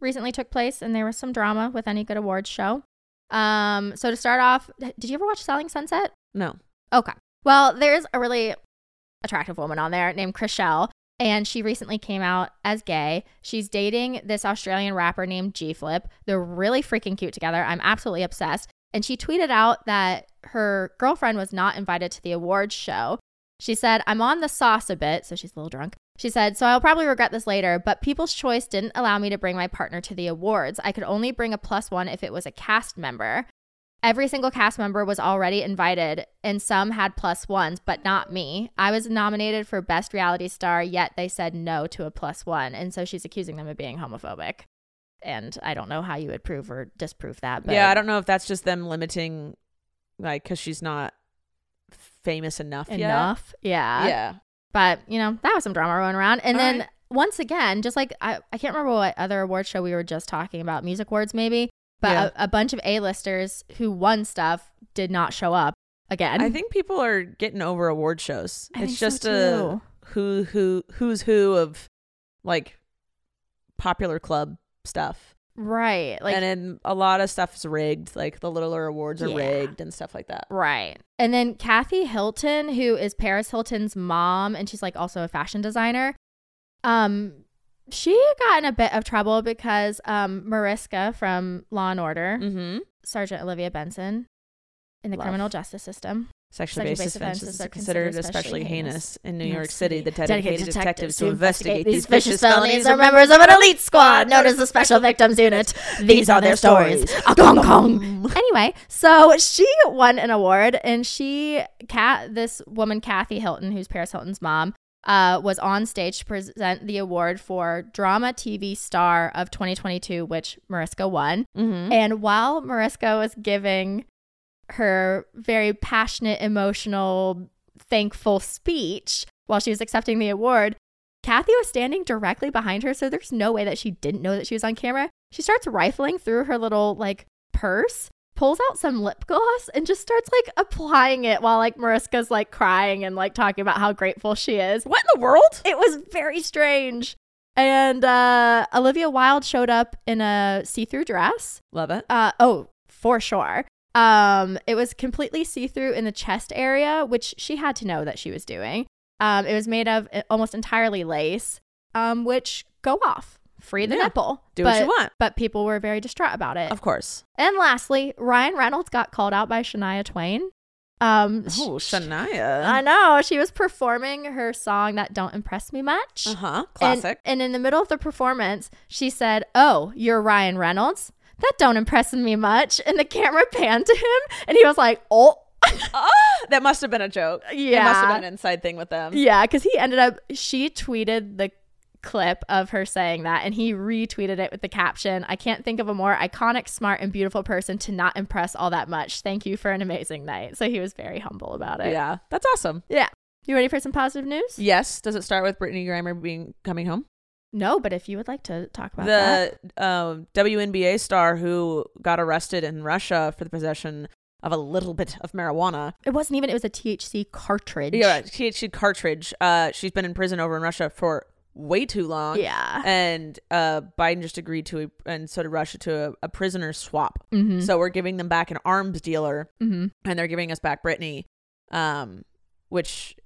recently took place, and there was some drama with any good awards show. Um, so to start off, did you ever watch Selling Sunset? No. Okay. Well, there's a really attractive woman on there named Chrishell, and she recently came out as gay. She's dating this Australian rapper named G Flip. They're really freaking cute together. I'm absolutely obsessed. And she tweeted out that her girlfriend was not invited to the awards show. She said, I'm on the sauce a bit, so she's a little drunk. She said, So I'll probably regret this later, but People's Choice didn't allow me to bring my partner to the awards. I could only bring a plus one if it was a cast member. Every single cast member was already invited, and some had plus ones, but not me. I was nominated for Best Reality Star, yet they said no to a plus one. And so she's accusing them of being homophobic. And I don't know how you would prove or disprove that. But yeah, I don't know if that's just them limiting, like, because she's not famous enough yet. enough. Yeah. Yeah. But, you know, that was some drama going around. And All then right. once again, just like I, I can't remember what other award show we were just talking about, Music Awards maybe, but Yeah. a, a bunch of A-listers who won stuff did not show up again. I think people are getting over award shows. I it's think so, just a who who who's who of like popular club stuff. Right. Like and then a lot of stuff is rigged, like the littler awards are Yeah. rigged and stuff like that. Right. And then Kathy Hilton, who is Paris Hilton's mom, and she's like also a fashion designer. Um, she got in a bit of trouble because um Mariska from Law and Order, Mm-hmm. Sergeant Olivia Benson, in the Love. criminal justice system. Sexually based based offenses are considered especially heinous heinous in New York York City. The dedicated detectives to investigate these vicious felonies are members of an elite squad known as the Special Victims Unit. These are their stories. Gong, gong. Anyway, so she won an award, and she, cat, this woman, Kathy Hilton, who's Paris Hilton's mom, uh, was on stage to present the award for Drama TV Star of 2022, which Mariska won. Mm-hmm. And while Mariska was giving her very passionate, emotional, thankful speech while she was accepting the award, Kathy was standing directly behind her. So there's no way that she didn't know that she was on camera. She starts rifling through her little like purse, pulls out some lip gloss, and just starts like applying it while like Mariska's like crying and like talking about how grateful she is. What in the world? It was very strange. And uh, Olivia Wilde showed up in a see through dress. Love it. Uh, oh, for sure. Um, it was completely see through in the chest area, which she had to know that she was doing. Um, it was made of uh, almost entirely lace, um, which go off, free the Yeah. nipple. Do but, what you want. But people were very distraught about it. Of course. And lastly, Ryan Reynolds got called out by Shania Twain. Um, Oh, sh- Shania. I know she was performing her song that don't impress me much. Uh huh. And- Classic. And, in the middle of the performance, she said, Oh, you're Ryan Reynolds? That don't impress me much. And the camera panned to him and he was like, Oh, Ah, that must have been a joke. Yeah. It must have been an inside thing with them. yeah. Cause he ended up, she tweeted the clip of her saying that and he retweeted it with the caption I can't think of a more iconic, smart, and beautiful person to not impress all that much. Thank you for an amazing night. So he was very humble about it. Yeah. That's awesome. Yeah. You ready for some positive news? Yes. Does it start with Brittney Griner being coming home? No, but if you would like to talk about that. the um, WNBA star who got arrested in Russia for the possession of a little bit of marijuana. It wasn't even, it was a THC cartridge. Yeah, THC cartridge. Uh, she's been in prison over in Russia for way too long. Yeah. And uh, Biden just agreed to, a, and so did Russia, to a, a prisoner swap. Mm-hmm. So we're giving them back an arms dealer, mm-hmm. and they're giving us back Brittney, um, which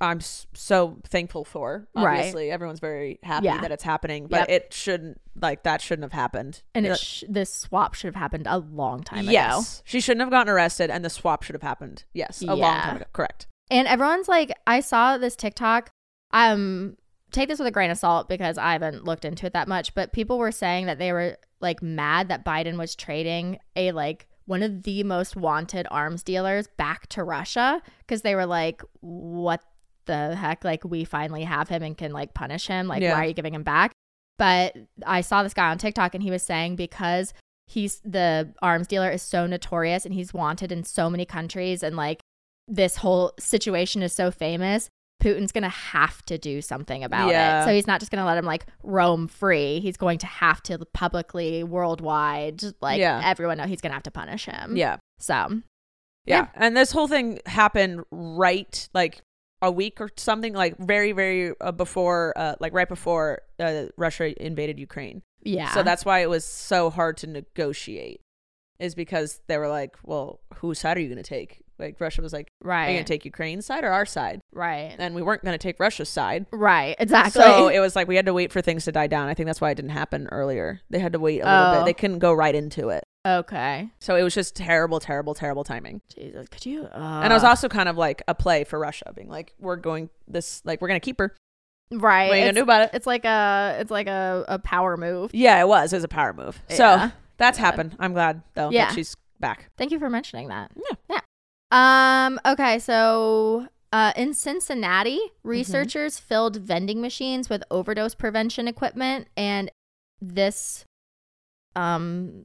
I'm so thankful for. Right. Obviously, everyone's very happy Yeah. that it's happening, but Yep. it shouldn't like that shouldn't have happened. And it sh- this swap should have happened a long time ago. yes, she shouldn't have gotten arrested, and the swap should have happened. Yes, a long time ago. Correct. And everyone's like, I saw this TikTok. Um, take this with a grain of salt because I haven't looked into it that much. But people were saying that they were like mad that Biden was trading a like one of the most wanted arms dealers back to Russia because they were like, what the heck? Like, we finally have him and can like punish him. Like, Yeah. why are you giving him back? But I saw this guy on TikTok and he was saying because he's the arms dealer is so notorious and he's wanted in so many countries and like this whole situation is so famous Putin's going to have to do something about Yeah. it. So he's not just going to let him like roam free. He's going to have to publicly, worldwide, like Yeah. everyone know he's going to have to punish him. Yeah. So, Yeah. And this whole thing happened right like a week or something like very very uh, before uh, like right before uh, Russia invaded Ukraine. Yeah. So that's why it was so hard to negotiate. Is because they were like, well, whose side are you going to take? Like Russia was like, are you right. going to take Ukraine's side or our side? right. And we weren't going to take Russia's side. Right. Exactly. So it was like we had to wait for things to die down. I think that's why it didn't happen earlier. They had to wait a little Oh. bit. They couldn't go right into it. okay. So it was just terrible, terrible, terrible timing. Jesus, could you? and it was uh, also kind of like a play for Russia, being like, "We're going this, like, we're gonna keep her. right. What are you gonna it's, do about it?" it's like a it's like a, a power move. Yeah, it was. It was a power move. Yeah. So that's happened. I'm glad though Yeah. that she's back. Thank you for mentioning that. Yeah. Yeah. Um. Okay. So. Uh, in Cincinnati, Mm-hmm. researchers filled vending machines with overdose prevention equipment, and this, um,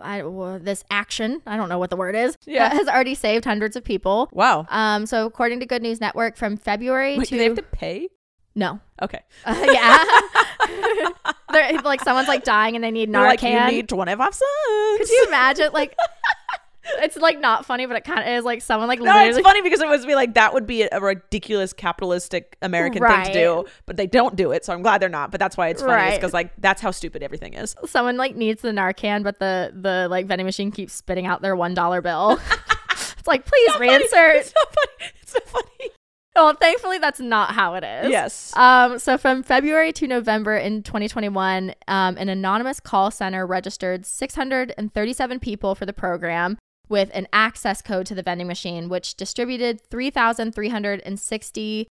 I, w- this action, I don't know what the word is, Yeah. has already saved hundreds of people. Wow. Um, so according to Good News Network, from February Wait, to do they have to pay? no, Okay. Uh, yeah, They're, like someone's like dying and they need Narcan. like, you need 25 cents. Could you imagine? Like, it's like not funny, but it kind of is. Like someone like No, literally. it's funny because it was be like that would be a ridiculous capitalistic American thing to do, but they don't do it. So I'm glad they're not. But that's why it's funny, Right. because like that's how stupid everything is. someone like needs the Narcan, but the the like vending machine keeps spitting out their one dollar bill. it's like please reinsert. It's not funny. It's not funny. Well, thankfully that's not how it is. Yes. Um, so from February to November in 2021, um, an anonymous call center registered 637 people for the program with an access code to the vending machine, which distributed 3,360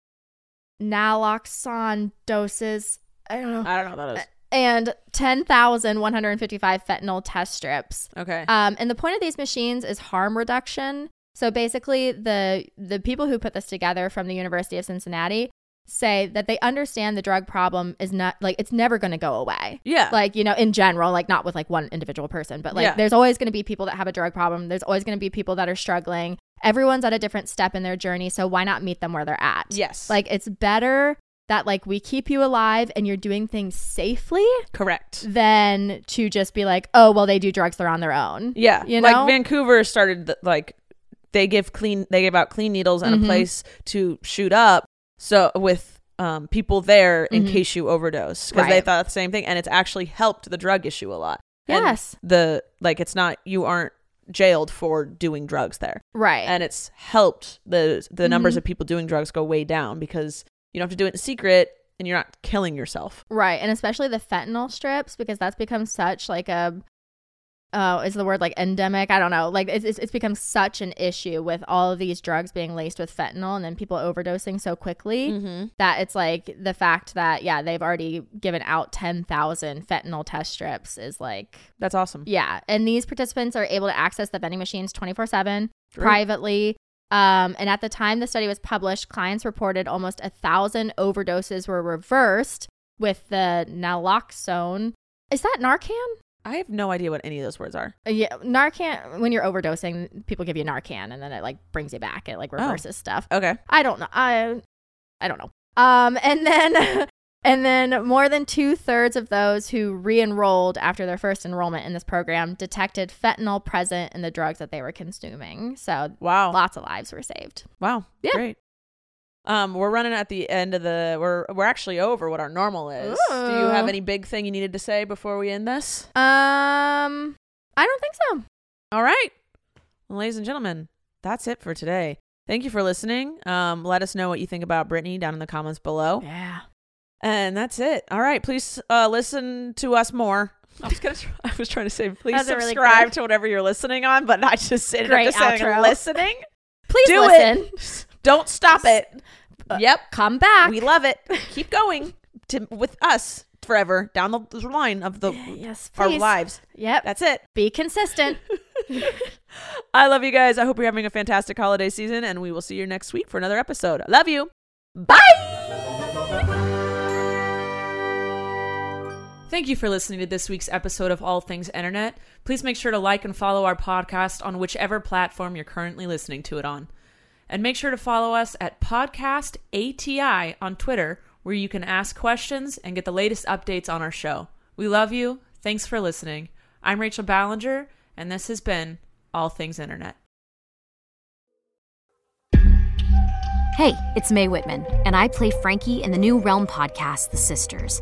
naloxone doses. I don't know. I don't know what that is. And 10,155 fentanyl test strips. Okay. Um, and the point of these machines is harm reduction. So basically, the the people who put this together from the University of Cincinnati say that they understand the drug problem is not like it's never going to go away. yeah. Like you know, in general, like not with like one individual person, but like Yeah. there's always going to be people that have a drug problem. There's always going to be people that are struggling. Everyone's at a different step in their journey, so why not meet them where they're at? yes. Like it's better that like we keep you alive and you're doing things safely correct. than to just be like, oh well, they do drugs, they're on their own. Yeah. You know? like Vancouver started th- like they give clean they give out clean needles and Mhm. a place to shoot up so with um, people there in Mhm. case you overdose because they thought the same thing and it's actually helped the drug issue a lot. And Yes. the like it's not you aren't jailed for doing drugs there. Right. and it's helped the the numbers Mhm. of people doing drugs go way down because you don't have to do it in secret and you're not killing yourself. right. And especially the fentanyl strips because that's become such like a oh, is the word like endemic? I don't know. Like it's, it's it's become such an issue with all of these drugs being laced with fentanyl and then people overdosing so quickly Mm-hmm. that it's like the fact that yeah, they've already given out 10,000 fentanyl test strips is like That's awesome. yeah. And these participants are able to access the vending machines 24/7 privately. Um, and at the time the study was published, clients reported almost a thousand overdoses were reversed with the naloxone. Is that Narcan? I have no idea what any of those words are. Uh, yeah, Narcan. When you're overdosing, people give you Narcan, and then it like brings you back. It like reverses stuff. Okay. I don't know. I I don't know. Um, and then and then more than two thirds of those who re-enrolled after their first enrollment in this program detected fentanyl present in the drugs that they were consuming. So Wow. lots of lives were saved. Wow. Yeah. Great. Um, we're running at the end of the. We're we're actually over what our normal is. Do you have any big thing you needed to say before we end this? Um, I don't think so. All right, well, ladies and gentlemen, that's it for today. Thank you for listening. Um, let us know what you think about Brittney down in the comments below. Yeah. And that's it. All right, please uh, listen to us more. I was gonna. I was trying to say, please a really subscribe to whatever you're listening on, but I just ended Great up just saying listening. Please Do listen. it. Don't stop it. Uh, yep, Come back. we love it. Keep going to, with us forever down the, line of the yes, our lives. Yep. That's it. Be consistent. I love you guys. I hope you're having a fantastic holiday season, and we will see you next week for another episode. I love you. Bye. Thank you for listening to this week's episode of All Things Internet. Please make sure to like and follow our podcast on whichever platform you're currently listening to it on. And make sure to follow us at Podcast ATI on Twitter, where you can ask questions and get the latest updates on our show. We love you. Thanks for listening. I'm Rachel Ballinger, and this has been All Things Internet. Hey, it's Mae Whitman, and I play Frankie in the new Realm podcast, The Sisters.